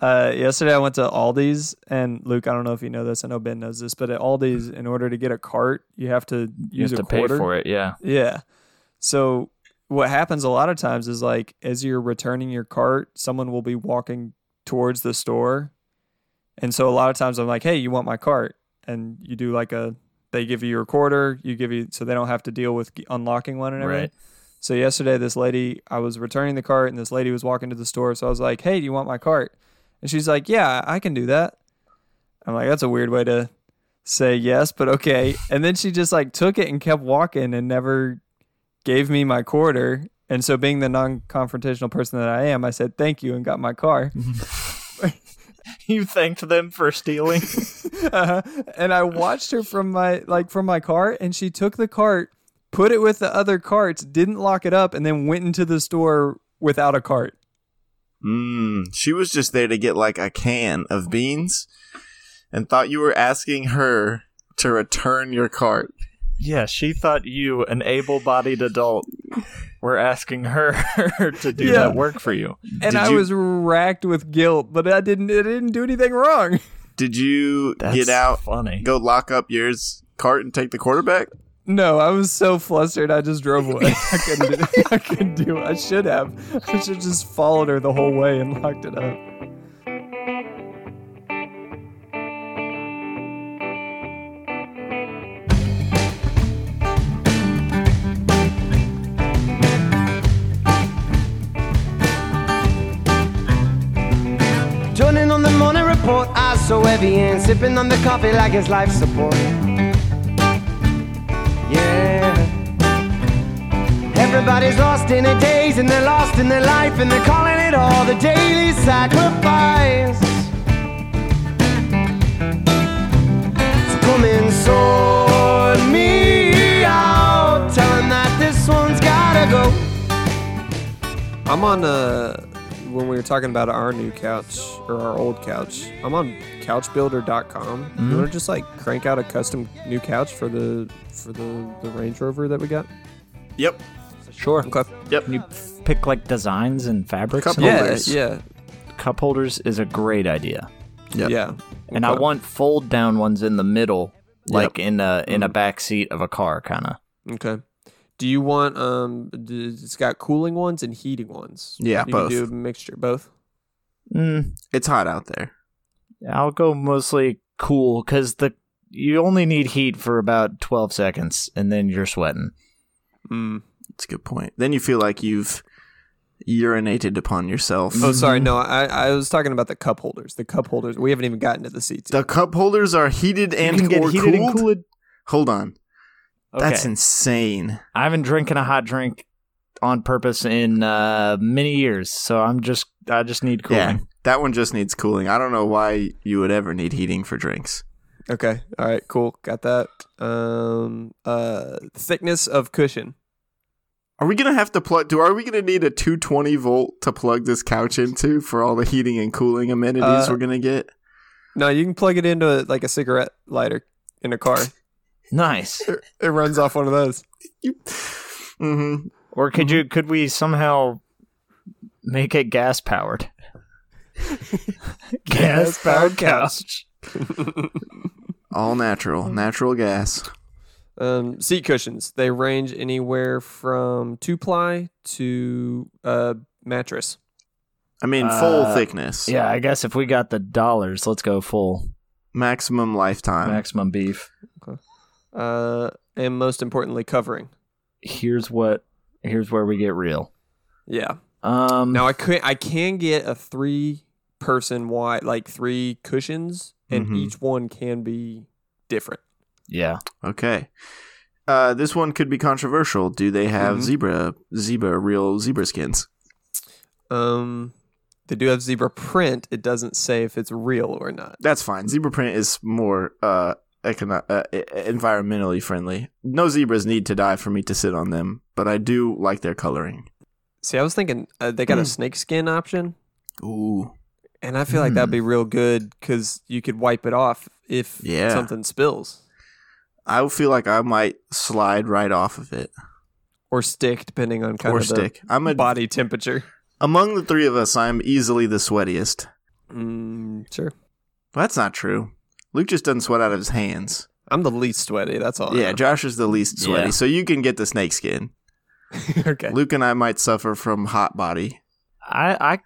Uh, yesterday I went to Aldi's and Luke, I don't know if you know this. I know Ben knows this, but at Aldi's, in order to get a cart, you have to use You have a to pay quarter. for it. Yeah. Yeah. So what happens a lot of times is like as you're returning your cart, someone will be walking towards the store. And so a lot of times I'm like, "Hey, you want my cart?" And you do like a they give you your quarter, you give you so they don't have to deal with unlocking one and everything. Right. So yesterday this lady, I was returning the cart and this lady was walking to the store, so I was like, "Hey, do you want my cart?" And she's like, "Yeah, I can do that." I'm like, "That's a weird way to say yes, but okay." And then she just like took it and kept walking and never gave me my quarter. And so, being the non-confrontational person that I am, I said thank you and got my car. You thanked them for stealing. uh And I watched her from my like from my car, and she took the cart, put it with the other carts, didn't lock it up, and then went into the store without a cart. Mm, she was just there to get like a can of beans and thought you were asking her to return your cart. yeah, she thought you, an able-bodied adult, were asking her to do Yeah. that work for you. And Did I you- was racked with guilt, but I didn't. I didn't do anything wrong. Did you That's get out, Funny. go lock up yours cart and take the quarterback? No, I was so flustered. I just drove away. I couldn't. Do, I couldn't do. I should have. I should have just followed her the whole way and locked it up. Joining on the morning report, eyes so heavy and sipping on the coffee like it's life support. Everybody's lost in their days and they're lost in their life and they're calling it all the daily sacrifice. So come and sort me out, telling that this one's gotta go. I'm on uh when we were talking about our new couch or our old couch. I'm on couchbuilder.com. You want to just like crank out a custom new couch for the for the the Range Rover that we got? Yep. Sure. Okay. Can you pick like designs and fabrics? Cup and- Yeah, holders. yeah, Cup holders is a great idea. Yep. Yeah. And I want fold down ones in the middle, like in a in a Mm. back seat of a car, kind of. Okay. Do you want um it's got cooling ones and heating ones? Yeah, you both. Can do a mixture both. Mm, It's hot out there. I'll go mostly cool because the you only need heat for about twelve seconds, and then you're sweating. Mm. That's a good point. Then you feel like you've urinated upon yourself. Oh, sorry. No, I I was talking about the cup holders. The cup holders. We haven't even gotten to the seats. The yet. cup holders are heated and you can get or heated cooled? and cooled. Hold on. Okay. That's insane. I haven't drinking a hot drink on purpose in uh, many years, so I'm just I just need cooling. Yeah. That one just needs cooling. I don't know why you would ever need heating for drinks. Okay. All right. Cool. Got that. Um. Uh. Thickness of cushion. Are we gonna have to plug? Do are we gonna need a 220 volt to plug this couch into for all the heating and cooling amenities Uh, we're gonna get? No, you can plug it into like a cigarette lighter in a car. Nice. it, it runs off one of those. Mm-hmm. Or could you could we somehow make it gas powered? Gas-powered couch. All natural, natural gas. Um, seat cushions. They range anywhere from two ply to uh mattress. I mean, full Uh, thickness. Yeah, I guess if we got the dollars, let's go full Maximum lifetime. maximum beef. Uh, and most importantly, covering. Here's what here's where we get real. Yeah. Um Now I could I can get a three person wide like three cushions, and Mhm. each one can be different. Yeah. Okay. Uh, this one could be controversial. Do they have Mhm. zebra, zebra, real zebra skins? Um, they do have zebra print. It doesn't say if it's real or not. That's fine. Zebra print is more uh, econo- uh, environmentally friendly. No zebras need to die for me to sit on them, but I do like their coloring. See, I was thinking uh, they got Hmm. a snake skin option, Ooh, and I feel like that'd be real good because you could wipe it off if Yeah. something spills I feel like I might slide right off of it or stick, depending on kind or of stick. I'm a body temperature. among the three of us. I'm easily the sweatiest. Mm, sure. Well, that's not true. Luke just doesn't sweat out of his hands. I'm the least sweaty. That's all. Yeah, know. Josh is the least sweaty, Yeah. so you can get the snake skin. okay. Luke and I might suffer from hot body. I I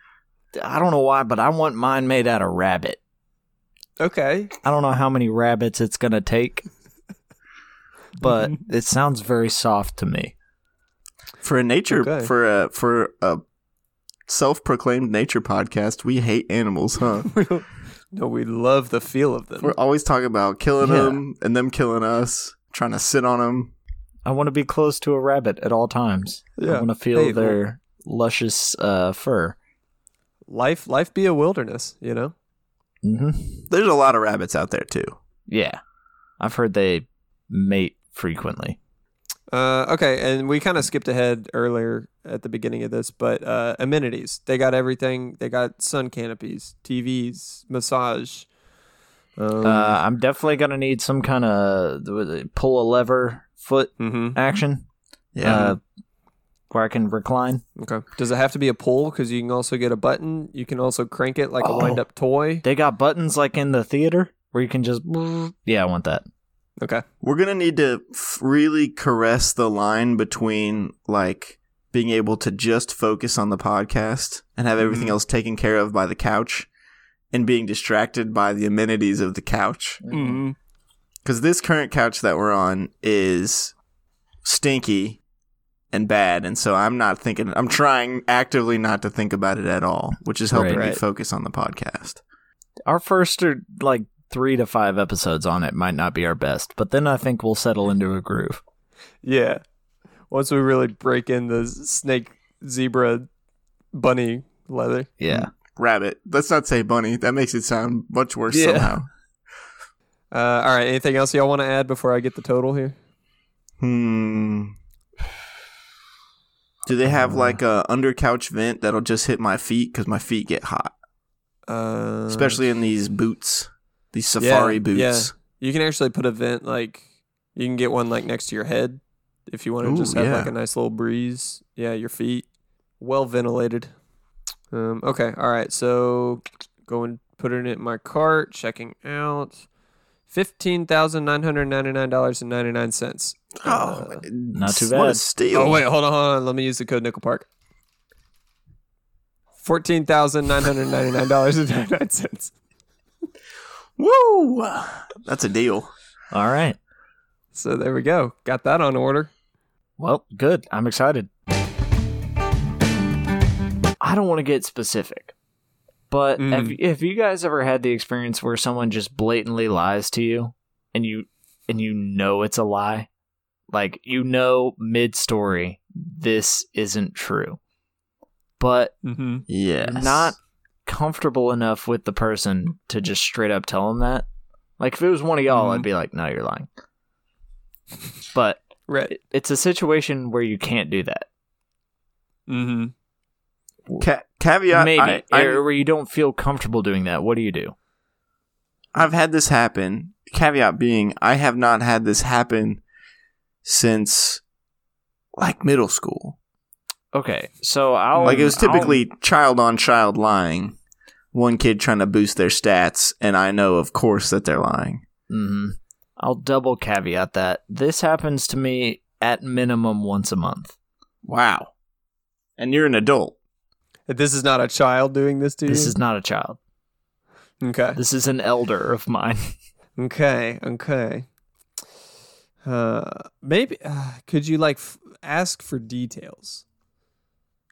I don't know why, but I want mine made out of rabbit. Okay. I don't know how many rabbits it's gonna take, but it sounds very soft to me. For a nature Okay. for a for a self-proclaimed nature podcast, we hate animals, huh? no, we love the feel of them. We're always talking about killing Yeah. them and them killing us, trying to sit on them. I want to be close to a rabbit at all times. I want to feel Hey, their luscious uh, fur. life, life be a wilderness. You know. hmm There's a lot of rabbits out there too. Yeah, I've heard they mate frequently. Uh, okay, and we kind of skipped ahead earlier at the beginning of this, but uh, amenities. They got everything. They got sun canopies, TVs, massage. Um, Uh, I'm definitely gonna need some kind of pull a lever foot mhm. action. Yeah. uh, where I can recline. Okay. Does it have to be a pull? Because you can also get a button. You can also crank it like a Oh. wind-up toy. They got buttons like in the theater where you can just. Yeah, I want that. Okay. We're gonna need to really caress the line between like being able to just focus on the podcast and have everything Mhm. else taken care of by the couch, and being distracted by the amenities of the couch. Mm-hmm. Because this current couch that we're on is stinky and bad, and so I'm not thinking. I'm trying actively not to think about it at all, which is helping me Right. focus on the podcast. Our first are like three to five episodes on it might not be our best, but then I think we'll settle into a groove. Yeah. Once we really break in the snake, zebra, bunny leather. Yeah. Rabbit. Let's not say bunny. That makes it sound much worse Yeah. somehow. Uh, all right. Anything else y'all want to add before I get the total here? Hmm. Do they have like a under couch vent that'll just hit my feet because my feet get hot, Uh, especially in these boots, these safari yeah, boots. yeah. You can actually put a vent like you can get one like next to your head if you want to Ooh, just have yeah. like a nice little breeze. Yeah, your feet well ventilated. Um, okay, all right. So go and put it in my cart. Checking out fifteen thousand nine hundred ninety nine dollars and ninety nine cents. Oh, not too bad. What a steal! Oh wait, hold on, hold on. Let me use the code Nickel Park. Fourteen thousand nine hundred ninety nine dollars and ninety nine cents. Woo! That's a deal. All right. So there we go. Got that on order. Well, good. I'm excited. I don't want to get specific, but Mm. have, have you guys ever had the experience where someone just blatantly lies to you, and you and you know it's a lie, like you know mid story this isn't true, but Mm-hmm. Yes. not comfortable enough with the person to just straight up tell them that. Like if it was one of y'all, Mhm. I'd be like, "No, you're lying." But Right. it's a situation where you can't do that. Mm-hmm. Ca- caveat. Maybe, I, I, or where you don't feel comfortable doing that. What do you do? I've had this happen. Caveat being, I have not had this happen since like middle school. Okay, so I'll like it was I'll- typically child on child lying. One kid trying to boost their stats, and I know, of course, that they're lying. Mm-hmm. I'll double caveat that this happens to me at minimum once a month. Wow. And you're an adult. This is not a child doing this to you. This is not a child. okay. This is an elder of mine. Okay. Okay. Uh, maybe uh, could you like f- ask for details?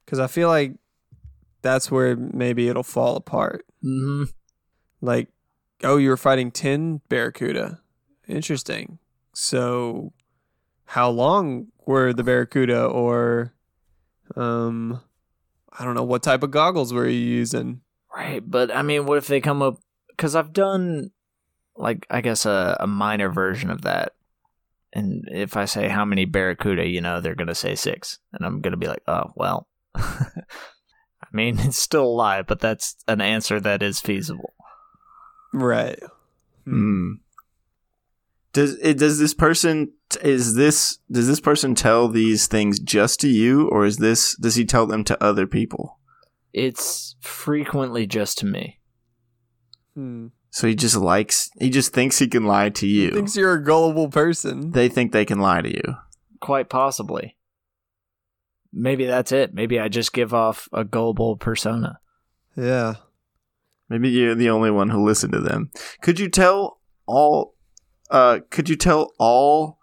Because I feel like that's where maybe it'll fall apart. hmm Like, oh, you were fighting ten barracuda. Interesting. So, how long were the barracuda, or um, I don't know what type of goggles were you using? Right, but I mean, what if they come up? Because I've done, like, I guess a, a minor version of that. And if I say how many barracuda, you know, they're gonna say six, and I'm gonna be like, oh well. I mean, it's still a lie, but that's an answer that is feasible. Right. Hmm. Does it? Does this person? Is this? Does this person tell these things just to you, or is this? Does he tell them to other people? It's frequently just to me. Hmm. So he just likes, he just thinks he can lie to you. He thinks you're a gullible person. they think they can lie to you. Quite possibly. Maybe that's it. Maybe I just give off a gullible persona. Yeah. Maybe you're the only one who listened to them. Could you tell all? Uh, could you tell all?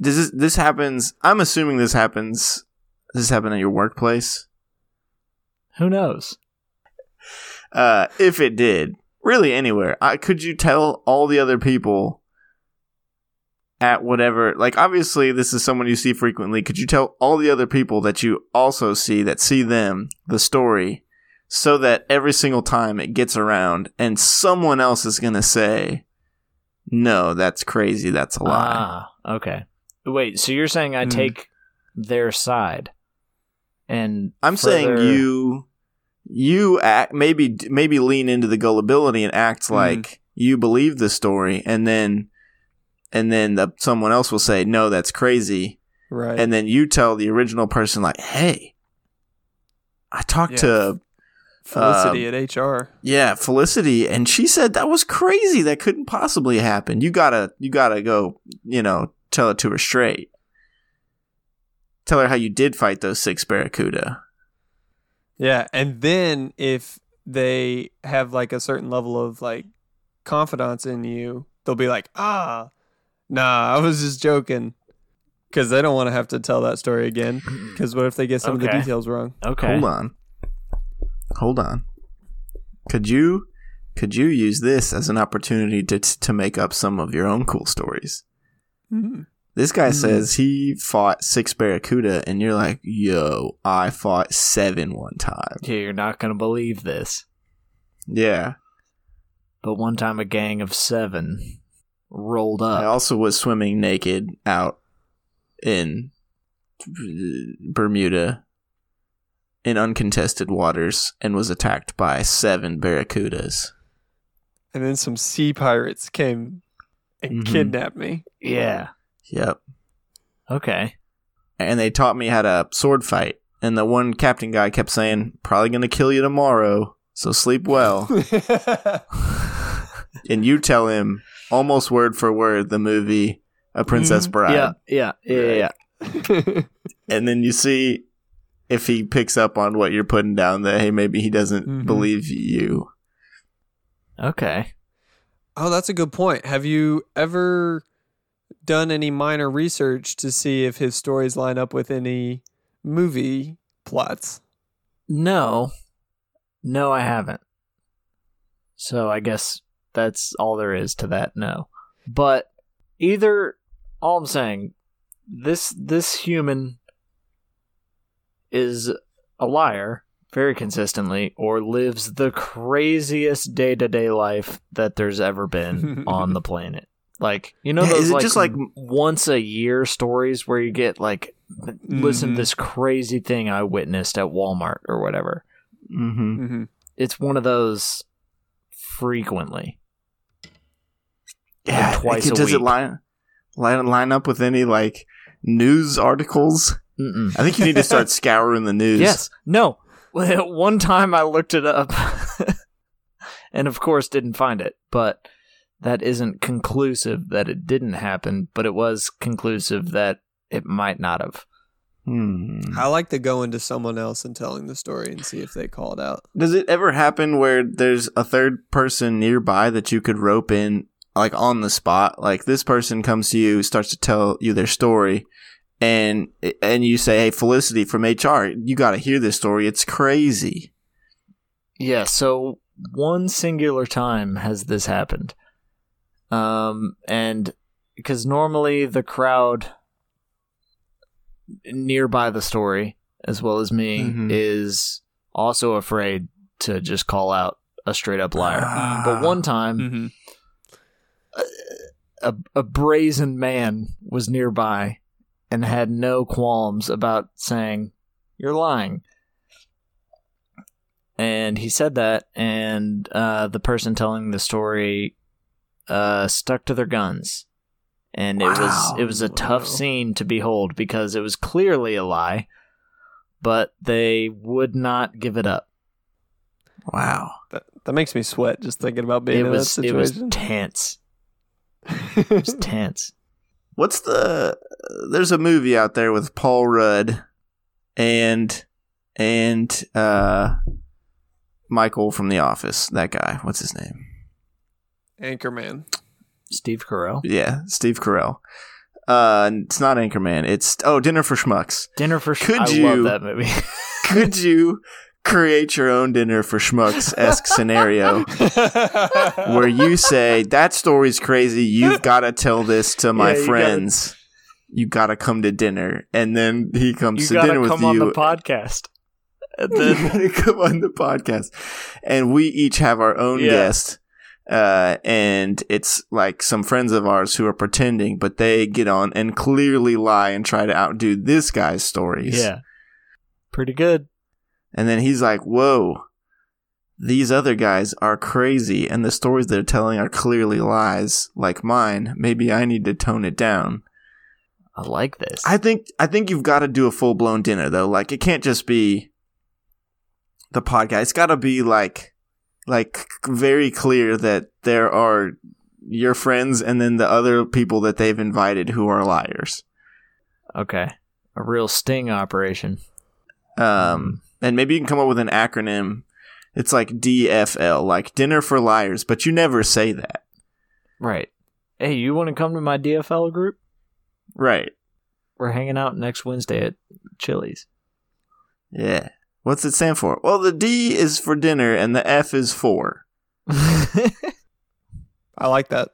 Does this this happens? I'm assuming this happens. Does this happen at your workplace? Who knows? Uh, if it did, really anywhere, I, could you tell all the other people at whatever? Like, obviously, this is someone you see frequently. Could you tell all the other people that you also see that see them the story, so that every single time it gets around, and someone else is gonna say, "No, that's crazy. That's a lie." Ah, okay. Wait, so you're saying I Hmm. take their side? And I'm saying you you act maybe maybe lean into the gullibility and act Hmm. like you believe the story and then and then the, someone else will say no that's crazy Right. and then you tell the original person like hey I talked Yeah. to Felicity um, at HR. yeah Felicity and she said that was crazy that couldn't possibly happen you got to you got to go you know tell it to her straight tell her how you did fight those six barracuda Yeah, and then if they have like a certain level of like confidence in you, they'll be like, "Ah, nah, I was just joking," because they don't want to have to tell that story again. Because what if they get some of the details wrong? Okay. Hold on. Hold on. Could you could you use this as an opportunity to to make up some of your own cool stories? Hmm. This guy Hmm. says he fought six barracuda, and you're like, "Yo, I fought seven one time." Yeah, you're not gonna believe this, Yeah, but one time a gang of seven rolled up. I also was swimming naked out in Bermuda in uncontested waters and was attacked by seven barracudas. And then some sea pirates came and Mhm. kidnapped me. Yeah. Yep. Okay. and they taught me how to sword fight. And the one captain guy kept saying, "Probably gonna kill you tomorrow, so sleep well." and you tell him almost word for word the movie A Princess Bride, Yeah. Yeah. Yeah. Yeah. and then you see if he picks up on what you're putting down. That hey, maybe he doesn't Mhm. believe you. Okay. oh, that's a good point. Have you ever done any minor research to see if his stories line up with any movie plots? No. No, I haven't. So I guess that's all there is to that. No. But either all I'm saying this this human is a liar very consistently or lives the craziest day-to-day life that there's ever been on the planet. Like, you know Yeah, those is it like, just like- once a year stories where you get like listen Mhm. to this crazy thing I witnessed at Walmart or whatever. Mm-hmm. Mm-hmm. It's one of those frequently. Yeah, twice a does it line line line up with any like news articles? Mm-mm. I think you need to start scouring the news. Yes. No. One time I looked it up and of course didn't find it, but that isn't conclusive that it didn't happen, but it was conclusive that it might not have. Hmm. I like to go into someone else and telling the story and see if they call it out. Does it ever happen where there's a third person nearby that you could rope in, like on the spot? Like this person comes to you, starts to tell you their story, and and you say, "Hey, Felicity from HR, you got to hear this story. It's crazy." Yeah, so one singular time has this happened. Um and because normally the crowd nearby the story as well as me Mhm. is also afraid to just call out a straight up liar. Ah. But one time Mm-hmm. A, a brazen man was nearby and had no qualms about saying, You're lying. And he said that, and uh, the person telling the story uh, stuck to their guns. And it was it was a tough Wow. scene to behold because it was clearly a lie, but they would not give it up. Wow. That, that makes me sweat just thinking about being It in was that it was tense. It was tense. What's the? There's a movie out there with Paul Rudd and and uh Michael from The Office. That guy. What's his name? Anchorman. Steve Carell. Yeah, Steve Carell. Uh, it's not Anchorman. It's oh, Dinner for Schmucks. Dinner for Sch- Could I you- love that movie. Could you create your own Dinner for Schmucks esque scenario where you say that story's crazy? You've got to tell this to my Yeah, you gotta- friends. You got to come to dinner, and then he comes to gotta dinner with you. on the podcast. And then gotta come on the podcast, and we each have our own Yeah. guest. Uh, and it's like some friends of ours who are pretending, but they get on and clearly lie and try to outdo this guy's stories. yeah, pretty good. And then he's like, Whoa, these other guys are crazy, and the stories they're telling are clearly lies, like mine. Maybe I need to tone it down. I like this. I think I think you've got to do a full blown dinner though. Like it can't just be the podcast. It's got to be like like very clear that there are your friends and then the other people that they've invited who are liars. okay, a real sting operation. Um, and maybe you can come up with an acronym. It's like DFL, like dinner for liars, but you never say that. Right. Hey, you want to come to my DFL group? Right. We're hanging out next Wednesday at Chili's. Yeah. What's it stand for? Well, the D is for dinner and the F is for. I I like that.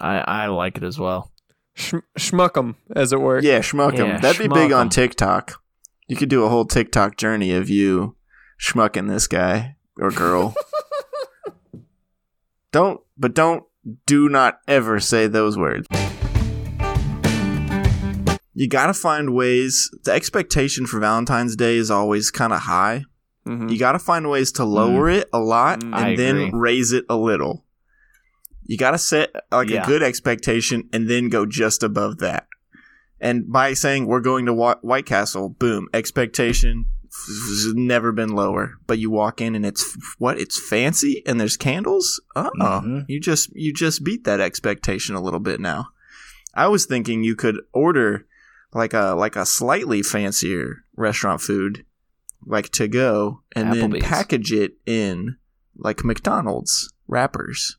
I I like it as well. Sh- schmuck 'em, as it were. Yeah, schmuck 'em. Yeah, That'd be big schmuck 'em. on TikTok. You could do a whole TikTok journey of you schmucking this guy or girl. don't, but don't, do not ever say those words. You gotta find ways. The expectation for Valentine's Day is always kind of high. Mhm. You gotta find ways to lower it a lot Mm. and I then agree. raise it a little. You gotta set like Yeah. a good expectation and then go just above that. And by saying we're going to Wa- White Castle, boom, expectation has never been lower. But you walk in and it's what? It's fancy and there's candles. Oh, Mhm. you just you just beat that expectation a little bit now. I was thinking you could order like a like a slightly fancier restaurant food, like to go, and then package it in like McDonald's wrappers.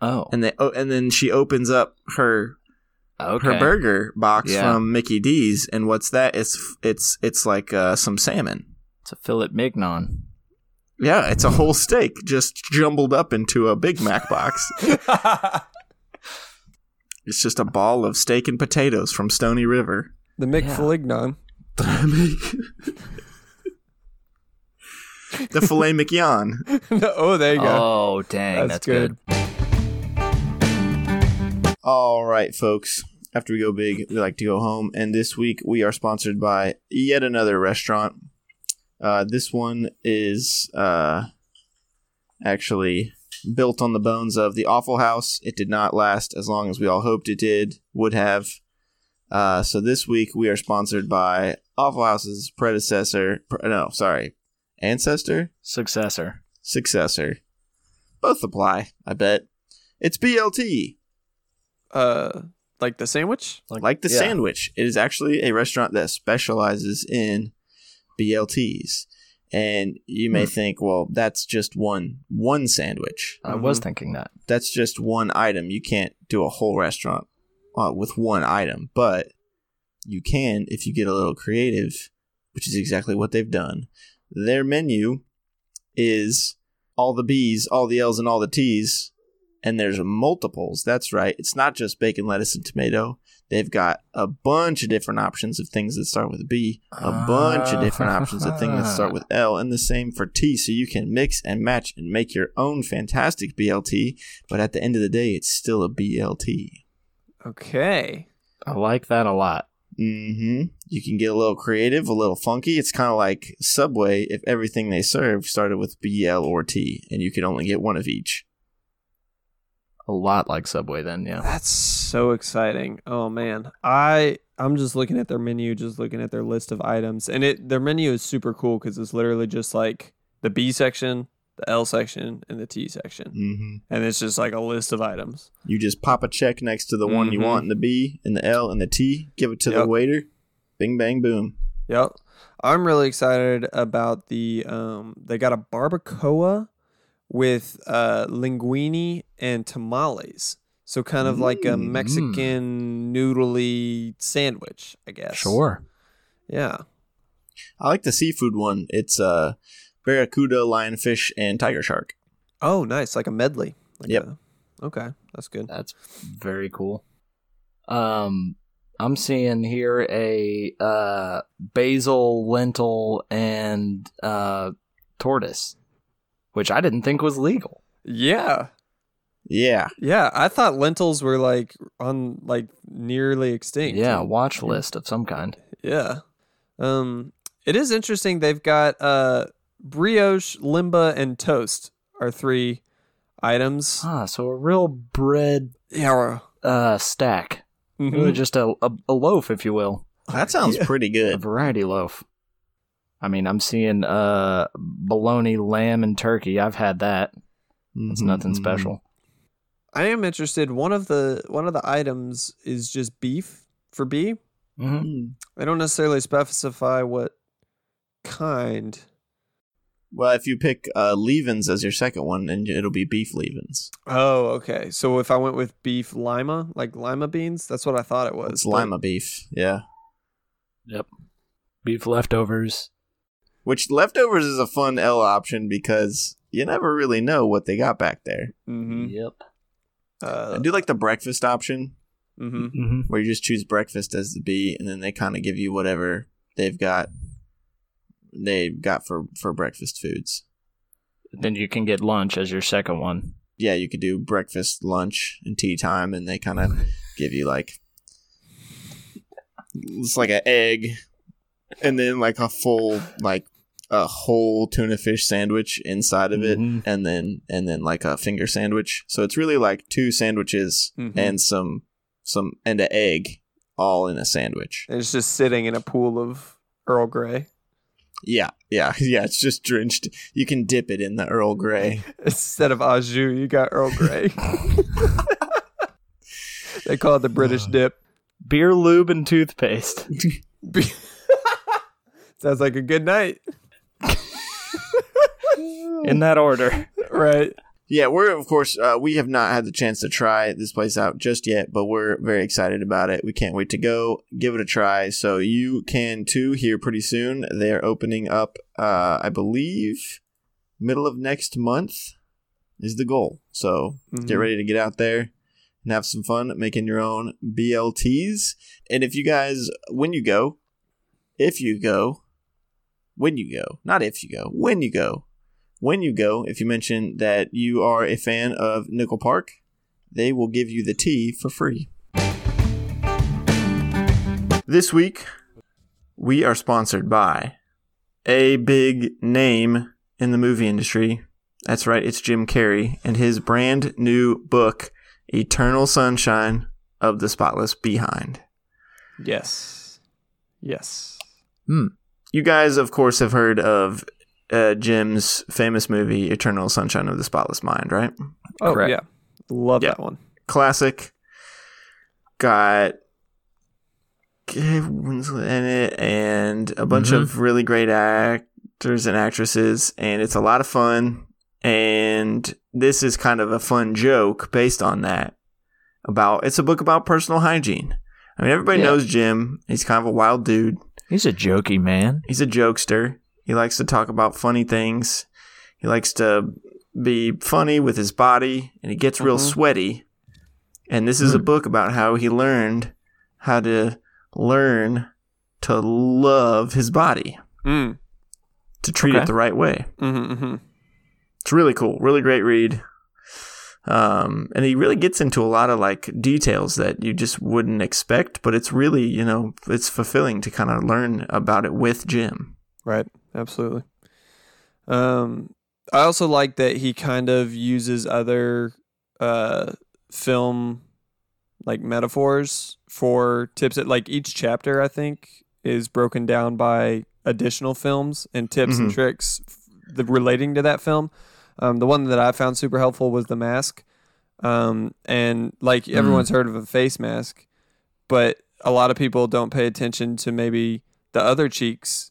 Oh, And then oh, and then she opens up her okay. her burger box Yeah. from Mickey D's, and what's that? It's it's it's like uh, some salmon. It's a filet mignon. Yeah, it's a whole steak just jumbled up into a Big Mac box. It's just a ball of steak and potatoes from Stoney River. The McFlignon. the filet mignon. oh, there you go. Oh, dang, That's that's, good. All right, folks. After we go big, we like to go home. And this week we are sponsored by yet another restaurant. Uh, this one is uh, actually built on the bones of the Awful House. It did not last as long as we all hoped it did, would have. Uh, so this week we are sponsored by Awful House's predecessor. Pre- no, sorry, ancestor, Successor. successor. Both apply, I bet. It's BLT. Uh, like the sandwich? like, the yeah. sandwich. It is actually a restaurant that specializes in BLTs. And you may think, well, that's just one one sandwich. I was Mhm. thinking that. That's just one item. You can't do a whole restaurant uh, with one item, but you can if you get a little creative, which is exactly what they've done. Their menu is all the B's, all the L's, and all the T's, and there's multiples. That's right. It's not just bacon, lettuce, and tomato. They've got a bunch of different options of things that start with B, a bunch of different options of things that start with L, and the same for T. So you can mix and match and make your own fantastic BLT, but at the end of the day, it's still a BLT. Okay. I like that a lot. hmm You can get a little creative, a little funky. It's kind of like Subway if everything they serve started with BL or T, and you could only get one of each. A lot like Subway, then, yeah. That's so exciting. Oh man. I I'm just looking at their menu, just looking at their list of items. And it their menu is super cool cuz it's literally just like the B section, the L section, and the T section, hmm and it's just like a list of items. You just pop a check next to the one you Mhm. want in the B and the L and the T. Give it to the waiter. Bing bang boom. Yep. I'm really excited about the um they got a barbacoa with uh linguine and tamales. So kind of like a Mm. Mexican noodly sandwich, I guess. Sure. Yeah. I like the seafood one. It's uh, barracuda, lionfish, and tiger shark. Oh, nice. Like a medley. Like Yep. a- okay. That's good. That's very cool. Um, I'm seeing here a uh, basil, lentil, and uh, tortoise, which I didn't think was legal. Yeah. Yeah. Yeah. I thought lentils were like on like nearly extinct. Yeah, watch list of some kind. Yeah. Um it is interesting they've got uh brioche, limpa and toast are three items. Ah, so a real bread Yeah. uh, stack, mhm. really just a, a a loaf, if you will, That sounds Yeah. pretty good. a good. variety loaf. I mean, I'm seeing uh bologna, lamb, and turkey. I've had that. It's Mhm, nothing mhm. special. I am interested. One of the one of the items is just beef for B. hmm Mm. I don't necessarily specify what kind. Well, if you pick uh, leavens as your second one, then it'll be beef leavens. Oh, okay. So if I went with beef lima, like lima beans, that's what I thought it was. It's but- lima beef. Yeah. Yep. Beef leftovers. Which leftovers is a fun L option because you never really know what they got back there. Mhm. Yep. Uh, I do like the breakfast option mhm. hmm where you just choose breakfast as the B, and then they kind of give you whatever they've got. They've got for for breakfast foods. Then you can get lunch as your second one. Yeah, you could do breakfast, lunch, and tea time, and they kind of give you like it's like an egg, and then like a full like a whole tuna fish sandwich inside of it, Mhm. and then and then like a finger sandwich. So it's really like two sandwiches Mhm. and some some and an egg all in a sandwich. And it's just sitting in a pool of Earl Grey. Yeah, yeah, yeah. It's just drenched. You can dip it in the Earl Grey. Instead of au jus, you got Earl Grey. they call it the British dip. Beer, lube, and toothpaste. Sounds like a good night, In that order. right? Yeah, we're of course uh, we have not had the chance to try this place out just yet, but we're very excited about it. We can't wait to go give it a try. So you can too here pretty soon. They're opening up, uh, I believe, middle of next month is the goal. So get Mhm. ready to get out there and have some fun making your own BLTs. And if you guys, when you go, if you go, when you go, not if you go, when you go, when you go, if you mention that you are a fan of Nickel Park, they will give you the tea for free. This week, we are sponsored by a big name in the movie industry. That's right, it's Jim Carrey and his brand new book, Eternal Sunshine of the Spotless Behind. Yes. Yes. Hmm. You guys, of course, have heard of uh, Jim's famous movie, Eternal Sunshine of the Spotless Mind, right? Oh, Correct. yeah. Love Yeah. that one. Classic. Got Kate Winslet in it and a bunch Mhm. of really great actors and actresses, and it's a lot of fun. And this is kind of a fun joke based on that. About it's a book about personal hygiene. I mean, everybody Yeah. knows Jim. He's kind of a wild dude. He's a jokey man. He's a jokester. He likes to talk about funny things. He likes to be funny with his body, and he gets real Mhm. sweaty. And this is a book about how he learned how to learn to love his body, Mm. to treat Okay. it the right way. Mm-hmm, mm-hmm. It's really cool, really great read. Um, and he really gets into a lot of like details that you just wouldn't expect, but it's really, you know, it's fulfilling to kind of learn about it with Jim. Right. Absolutely. Um, I also like that he kind of uses other uh film like metaphors for tips that like each chapter I think is broken down by additional films and tips and Mhm. tricks the, relating to that film. Um, the one that I found super helpful was the mask. Um, and like everyone's heard of a face mask, but a lot of people don't pay attention to maybe the other cheeks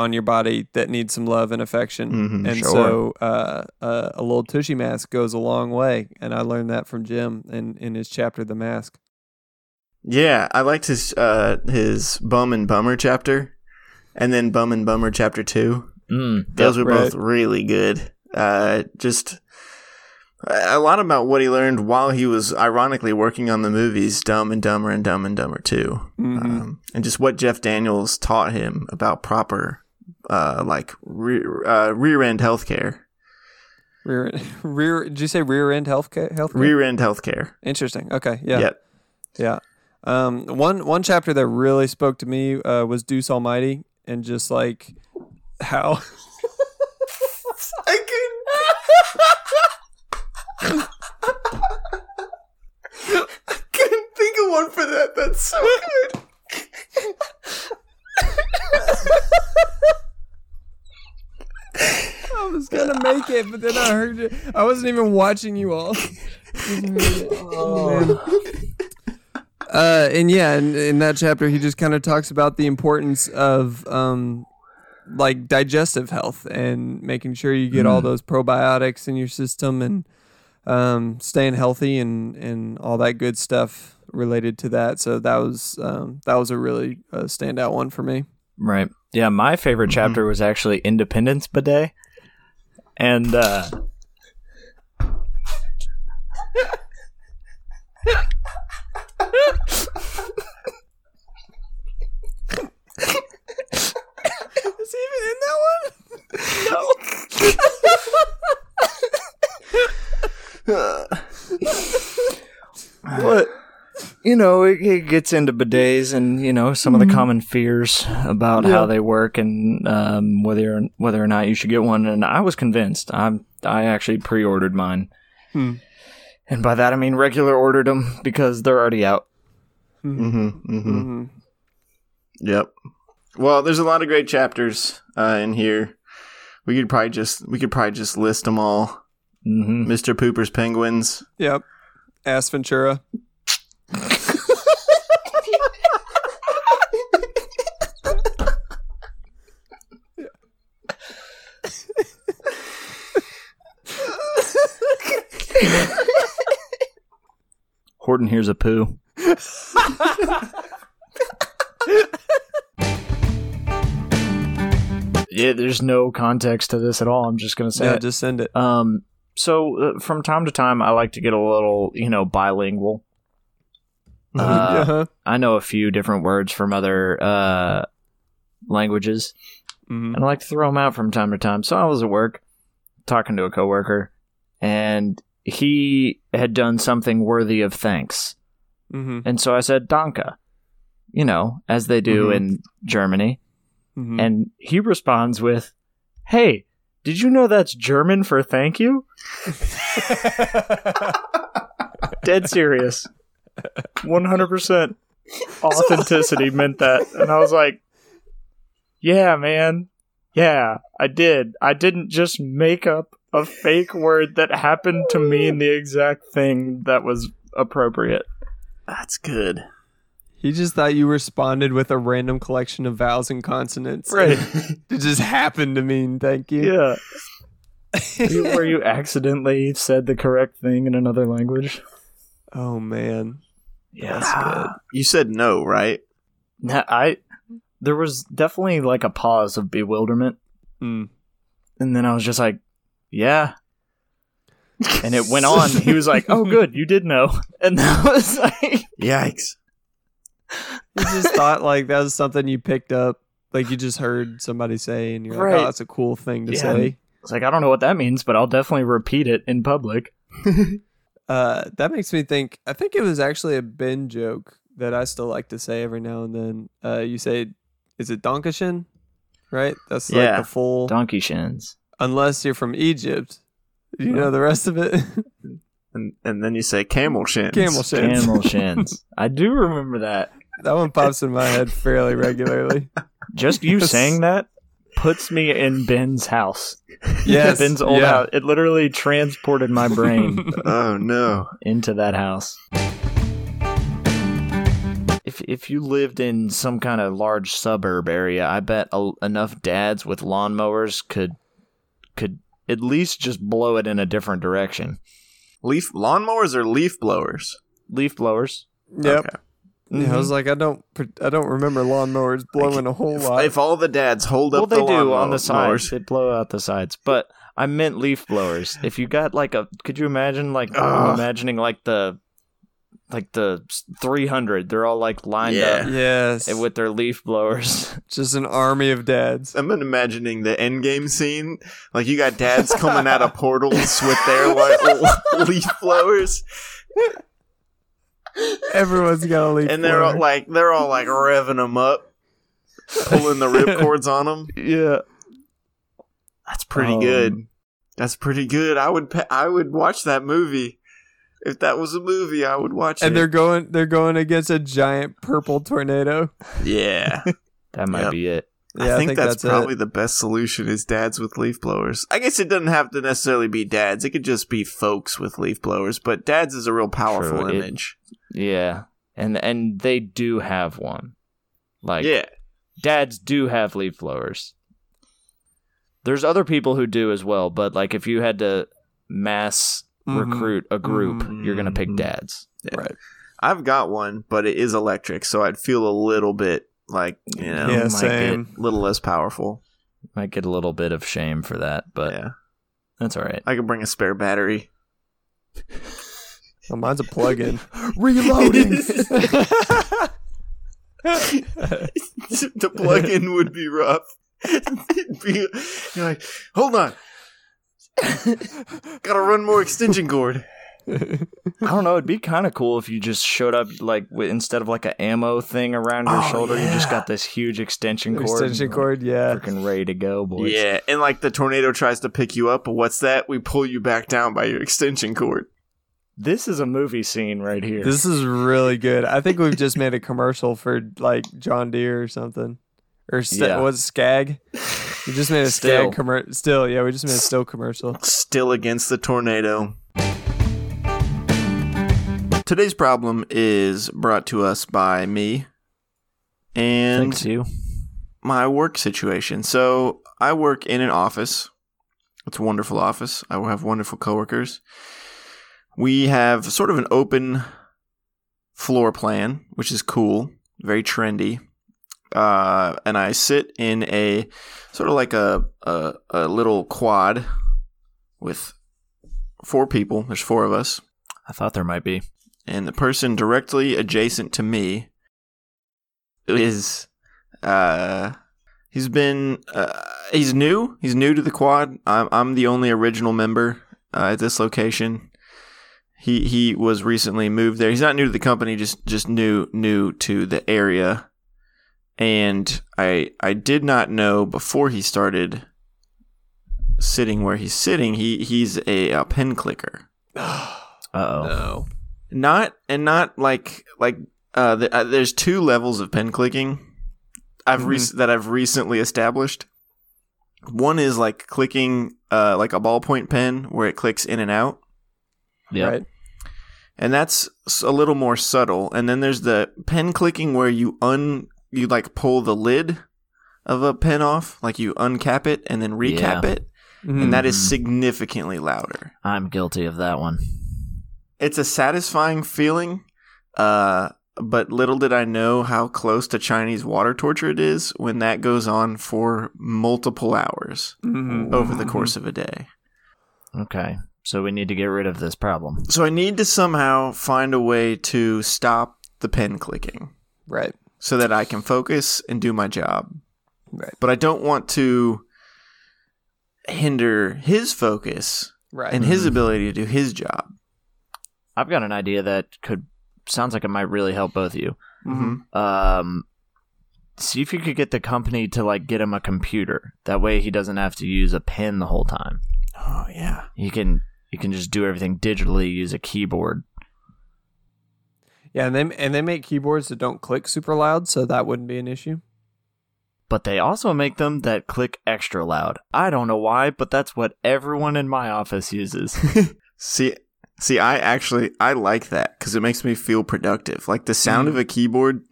on your body that need some love and affection. Mhm, and sure. so uh, uh, a little tushy mask goes a long way. And I learned that from Jim in, in his chapter, The Mask. Yeah, I liked his uh his bum and bummer chapter, and then bum and bummer chapter two. Mm, Those were right. both really good. Uh, just a lot about what he learned while he was ironically working on the movies Dumb and Dumber and Dumb and Dumber 2 Mhm. um, and just what Jeff Daniels taught him about proper, uh, like rear, uh, rear end healthcare, Rear, rear. Did you say rear end health care? Health care? rear end healthcare. Interesting. Okay. Yeah. Yep. Yeah. Um, one one chapter that really spoke to me uh, was Deuce Almighty, and just like how I can't I couldn't think of one for that. That's so good. I was gonna make it, but then I heard it. I wasn't even watching you all. oh, man. Uh, and yeah, in, in that chapter, he just kind of talks about the importance of um, like digestive health and making sure you get all those probiotics in your system and um, staying healthy and and all that good stuff related to that. So that was um, that was a really uh, standout one for me. Right. Yeah, my favorite chapter was actually Independence Bidet. And uh Is he even in that one? No. what you know, it, it gets into bidets and you know some of the common fears about how they work and um, whether whether or not you should get one. And I was convinced. I I actually pre-ordered mine, Hmm. and by that I mean regular ordered them because they're already out. Mm-hmm, mm-hmm. Mm-hmm. Yep. Well, there's a lot of great chapters uh, in here. We could probably just we could probably just list them all. hmm Mr. Pooper's Penguins. Yep. Ass Ventura. Horton Hears a Poo. yeah, there's no context to this at all. I'm just gonna say Yeah, it. just send it. Um, so uh, from time to time, I like to get a little, you know, bilingual. Uh, uh-huh. I know a few different words from other uh, languages, Mhm. and I like to throw them out from time to time. So I was at work talking to a coworker, and he had done something worthy of thanks. Mhm. And so I said, Danke, you know, as they do Mhm. in Germany. Mhm. And he responds with, Hey, did you know that's German for thank you? Dead serious. 100% authenticity meant that. And I was like, Yeah, man. Yeah, I did. I didn't just make up a fake word that happened to mean the exact thing that was appropriate. That's good. He just thought you responded with a random collection of vowels and consonants. Right. it just happened to mean thank you. Yeah. You- Where you accidentally said the correct thing in another language. Oh man. Yeah, Ah, You said no, right? I there was definitely like a pause of bewilderment, Mm. and then I was just like, "Yeah." And it went on. He was like, "Oh, good, you did know." And that was like, Yikes. He just thought like that was something you picked up, like you just heard somebody say, and you're like, "Oh, that's a cool thing to Yeah. say." it's like I don't know what that means, but I'll definitely repeat it in public. Uh, that makes me think. I think it was actually a Ben joke that I still like to say every now and then. Uh, you say, "Is it Danke schön?" Right? That's like Yeah. the full. Donkey shins. Unless you're from Egypt. You know the rest of it? And and then you say camel shins. Camel shins. Camel shins. I do remember that. that one pops in my head fairly regularly. Just you saying that puts me in Ben's house. Yes, Ben's old yeah. house. It literally transported my brain Oh no. into that house. If if you lived in some kind of large suburb area, I bet a, enough dads with lawnmowers could could at least just blow it in a different direction. Leaf lawnmowers or leaf blowers? Leaf blowers. Yep. Okay. Yeah, I mm-hmm. was like, I don't, I don't remember lawnmowers blowing a whole If, lot. if all the dads hold Well, up they the do on the sides. mowers- They blow out the sides, but I meant leaf blowers. If you got like a, could you imagine like I'm Ugh. imagining like the, like the 300? They're all like lined Yeah. up yes, and with their leaf blowers. just an army of dads. I'm imagining the end game scene. Like you got dads coming out of portals with their like, leaf blowers, Everyone's got a leaf. and they're all like they're all like revving them up, pulling the ripcords on them. yeah. That's pretty Um, good. That's pretty good. I would pa- I would watch that movie. If that was a movie, I would watch and it. And they're going, they're going against a giant purple tornado. yeah. That might Yep. be it. Yeah, I, think that's, it. probably the best solution is dads with leaf blowers. I guess it doesn't have to necessarily be dads. It could just be folks with leaf blowers, but dads is a real powerful True, it- image. Yeah. And and they do have one. Like yeah. dads do have leaf blowers. There's other people who do as well, but like if you had to mass Mhm. recruit a group, you're gonna pick Mhm. dads. Yeah. Right. I've got one, but it is electric, so I'd feel a little bit like, you know, Yeah, might same. a little less powerful. Might get a little bit of shame for that, but yeah. that's all right. I could bring a spare battery. Well, mine's a plug-in. Reloading. the plug-in would be rough. It'd be, you're like, hold on. Gotta run more extension cord. I don't know. It'd be kind of cool if you just showed up like with, instead of like an ammo thing around your Oh, shoulder, you just got this huge extension cord. Extension cord, yeah. Freaking ready to go, boys. Yeah, and like the tornado tries to pick you up, but what's that? We pull you back down by your extension cord. This is a movie scene right here. This is really good. I think we've just made a commercial for like John Deere or something, or st- Yeah. was it Scag? We just made a Stihl. Scag commercial. Stihl, yeah, we just made a Stihl commercial. Stihl against the tornado. Today's problem is brought to us by me and Thanks you. my work situation. So I work in an office. It's a wonderful office. I have wonderful coworkers. We have sort of an open floor plan, which is cool, very trendy. Uh, and I sit in a sort of like a, a a little quad with four people. There's four of us, I thought there might be. and the person directly adjacent to me is uh he's been uh, he's new. He's new to the quad. I'm i'm the only original member uh, at this location. He he was recently moved there. He's not new to the company just just new new to the area and i i did not know before he started sitting where he's sitting he he's a, a pen clicker Uh oh. No. not and not like like uh, the, uh there's two levels of pen clicking I've rec- that I've recently established. One is like clicking uh like a ballpoint pen where it clicks in and out, Yeah. Right. and that's a little more subtle. And then there's the pen clicking where you un you like pull the lid of a pen off, like you uncap it and then recap Yeah. it, Mhm. and that is Mhm. significantly louder. I'm guilty of that one. it's a satisfying feeling uh but little did i know how close to chinese water torture it is when that goes on for multiple hours Mhm. over the course of a day Okay. So we need to get rid of this problem. so i need to somehow find a way to stop the pen clicking Right. So that i can focus and do my job Right. but i don't want to hinder his focus Right. and his ability to do his job I've got an idea that could sounds like it might really help both of you. mm-hmm. Um, see if you could get the company to like get him a computer. That way he doesn't have to use a pen the whole time. oh yeah He can you can just do everything digitally, use a keyboard. Yeah, and they and they make keyboards that don't click super loud, so that wouldn't be an issue. but they also make them that click extra loud. I don't know why, but that's what everyone in my office uses. See, see, I actually I like that because it makes me feel productive. Like the sound of mm-hmm. a keyboard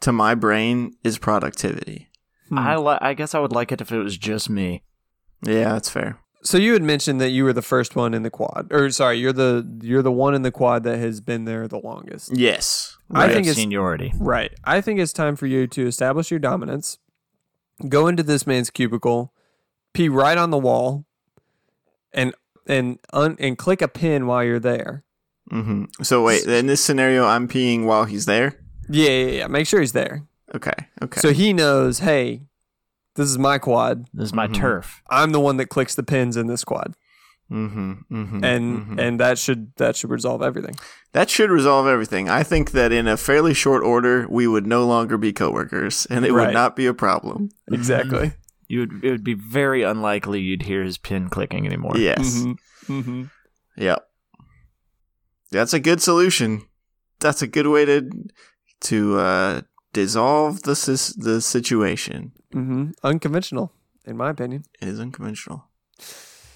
to my brain is productivity. Hmm. I li- I guess I would like it if it was just me. Yeah, that's fair. So you had mentioned that you were the first one in the quad, or sorry, you're the you're the one in the quad that has been there the longest. Yes, I Right, think it's seniority. right. I think it's time for you to establish your dominance. Go into this man's cubicle, pee right on the wall, and and un, and click a pin while you're there. Mm-hmm. So wait, in this scenario, I'm peeing while he's there. Yeah, yeah, yeah. Make sure he's there, Okay, okay. so he knows. Hey, this is my quad. This is my Mhm. turf. I'm the one that clicks the pins in this quad, mm-hmm, mm-hmm, and mhm. and that should that should resolve everything. that should resolve everything. I think that in a fairly short order, we would no longer be coworkers, and it Right. would not be a problem. Exactly. You would, it would be very unlikely you'd hear his pin clicking anymore. Yes. Mm-hmm. Mm-hmm. Yep. That's a good solution. That's a good way to to uh, dissolve the sis- the situation. Mm-hmm. Unconventional, in my opinion. It is unconventional.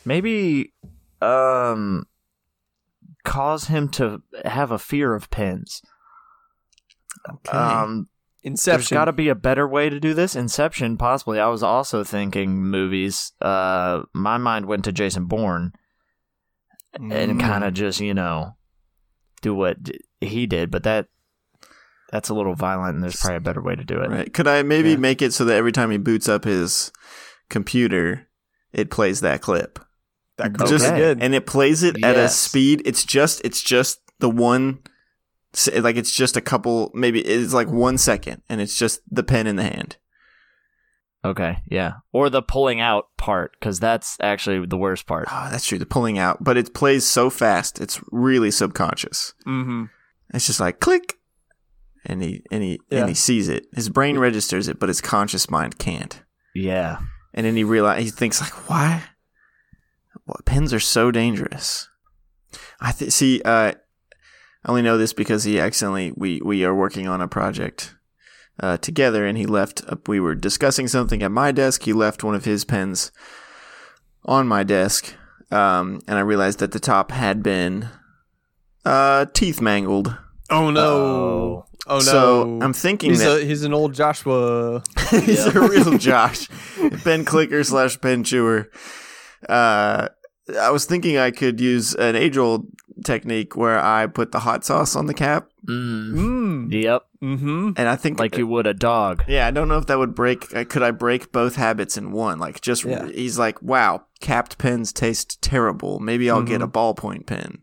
Maybe um cause him to have a fear of pins. Okay. Um there's Inception. got to be a better way to do this. Inception, possibly. I was also thinking movies. Uh, my mind went to Jason Bourne and Mm. kind of just you know do what he did, but that that's a little violent, and there's probably a better way to do it. Right. Could I maybe Yeah. make it so that every time he boots up his computer, it plays that clip? that Okay. could Just be good. and it plays it at a speed. It's just it's just the one like it's just a couple maybe it's like 1 second and it's just the pen in the hand. Okay, yeah, or the pulling out part because that's actually the worst part. Oh, that's true. The pulling out, but it plays so fast. It's really subconscious. mm-hmm. It's just like click, and he and he Yeah. and he sees it. His brain registers it, but his conscious mind can't. Yeah, And then he realize he thinks like, why? What pens are so dangerous. I th- see. Uh, I only know this because he accidentally we we are working on a project uh, together, and he left. Uh, we were discussing something at my desk. He left one of his pens on my desk, um, and I realized that the top had been uh, teeth mangled. Oh no! Oh. Oh, no! So I'm thinking he's that a he's an old Joshua. He's a real Josh. Pen clicker slash pen chewer. Uh, I was thinking I could use an age old technique where I put the hot sauce on the cap. mm. Mm. yep, Mm-hmm. And I think, like you would a dog. yeah, I don't know if that would break. uh, Could I break both habits in one? Like, just Yeah. he's like, wow, capped pens taste terrible. Maybe I'll get a Mm-hmm. ballpoint pen.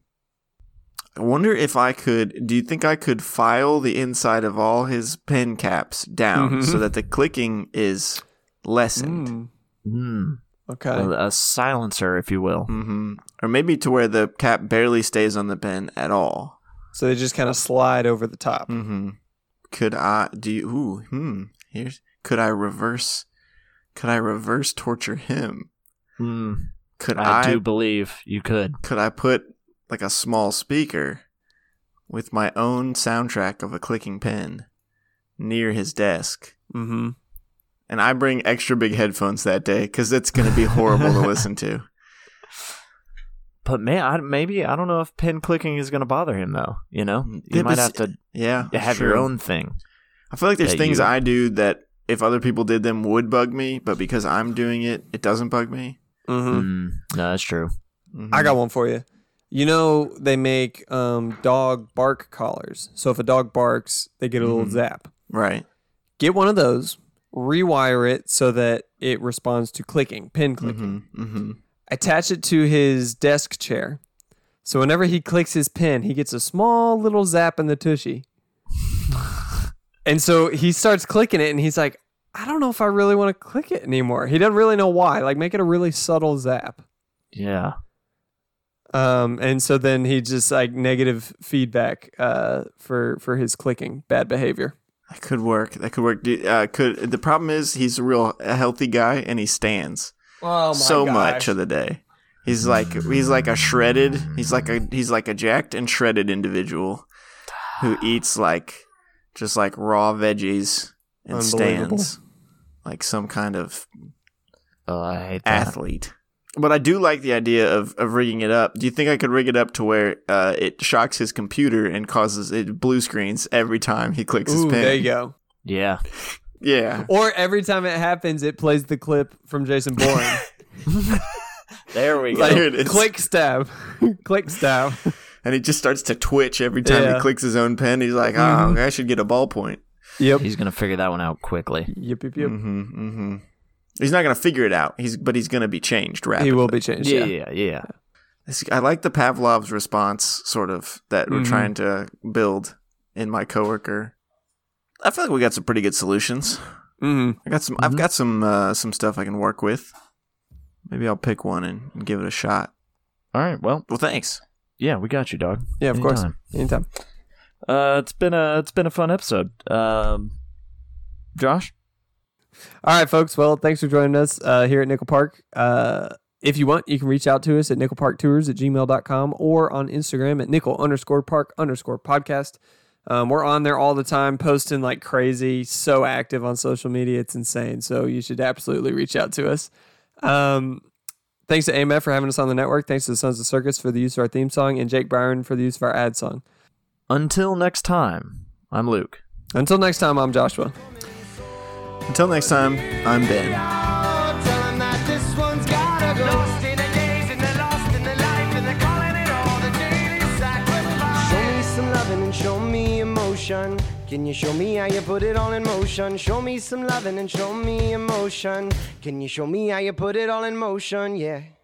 I wonder if I could. Do you think I could file the inside of all his pen caps down Mhm. so that the clicking is lessened? Mm. Mm. Okay. A, a silencer, if you will. hmm Or maybe to where the cap barely stays on the pen at all. so they just kind of slide over the top. hmm Could I do? You, ooh, hmm. Here's. Could I reverse? Could I reverse torture him? Mm. Could I, I? do believe you could. could I put like a small speaker with my own soundtrack of a clicking pen near his desk? Mm-hmm. And I bring extra big headphones that day because it's going to be horrible to listen to. But man, I, maybe I don't know if pen clicking is going to bother him though. You know, you Yeah, might but have to Yeah, have your own thing. I feel like there's things you- I do that if other people did them would bug me, but because I'm doing it, it doesn't bug me. Mm-hmm. Mm. No, that's true. Mhm. I got one for you. You know they make um, dog bark collars. So if a dog barks, they get a little Mhm. zap. right. Get one of those. Rewire it so that it responds to clicking, pin clicking. Mm-hmm. Mm-hmm. Attach it to his desk chair. So whenever he clicks his pen, he gets a small little zap in the tushy. and so he starts clicking it and he's like, I don't know if I really want to click it anymore. He doesn't really know why. Like make it a really subtle zap. Yeah. Um, and so then he just like negative feedback uh, for for his clicking bad behavior. That could work. That could work. Uh, could the problem is he's a real a healthy guy and he stands Oh so much of the day. He's like he's like a shredded. He's like a he's like a jacked and shredded individual who eats like just like raw veggies and stands. like some kind of Oh, I hate that. athlete. But I do like the idea of, of rigging it up. Do you think I could rig it up to where uh, it shocks his computer and causes it blue screens every time he clicks his pen? there you go. Yeah. Yeah. Or every time it happens, it plays the clip from Jason Bourne. There we go. like, it is. click stab, click stab. And he just starts to twitch every time Yeah. he clicks his own pen. He's like, oh, I should get a ballpoint. Yep. He's gonna figure that one out quickly. Yep. Yep. Yep. hmm hmm He's not going to figure it out. He's But he's going to be changed rapidly. He will be changed. Yeah, Yeah. yeah, yeah. I like the Pavlov's response, sort of, that we're Mhm. trying to build in my coworker. I feel like we got some pretty good solutions. hmm I got some. I've got some uh, some stuff I can work with. Maybe I'll pick one and, and give it a shot. All right. Well, Well, thanks. yeah, we got you, dog. Yeah. Of course. Anytime. Anytime. Uh, it's been a it's been a fun episode. Um, Josh. All right, folks. Well, thanks for joining us uh, here at Nickel Park. Uh, if you want, you can reach out to us at nickelparktours at gmail.com or on Instagram at nickel underscore park underscore podcast. Um, we're on there all the time, posting like crazy, so active on social media. It's insane. So you should absolutely reach out to us. Um, thanks to AMF for having us on the network. Thanks to the Sons of Circus for the use of our theme song and Jake Byron for the use of our ad song. Until next time, I'm Luke. Until next time, I'm Joshua. Until next time, I'm Ben. Can you show me how you put it all in motion? Show me some loving and show me emotion. Can you show me how you put it all in motion? Yeah.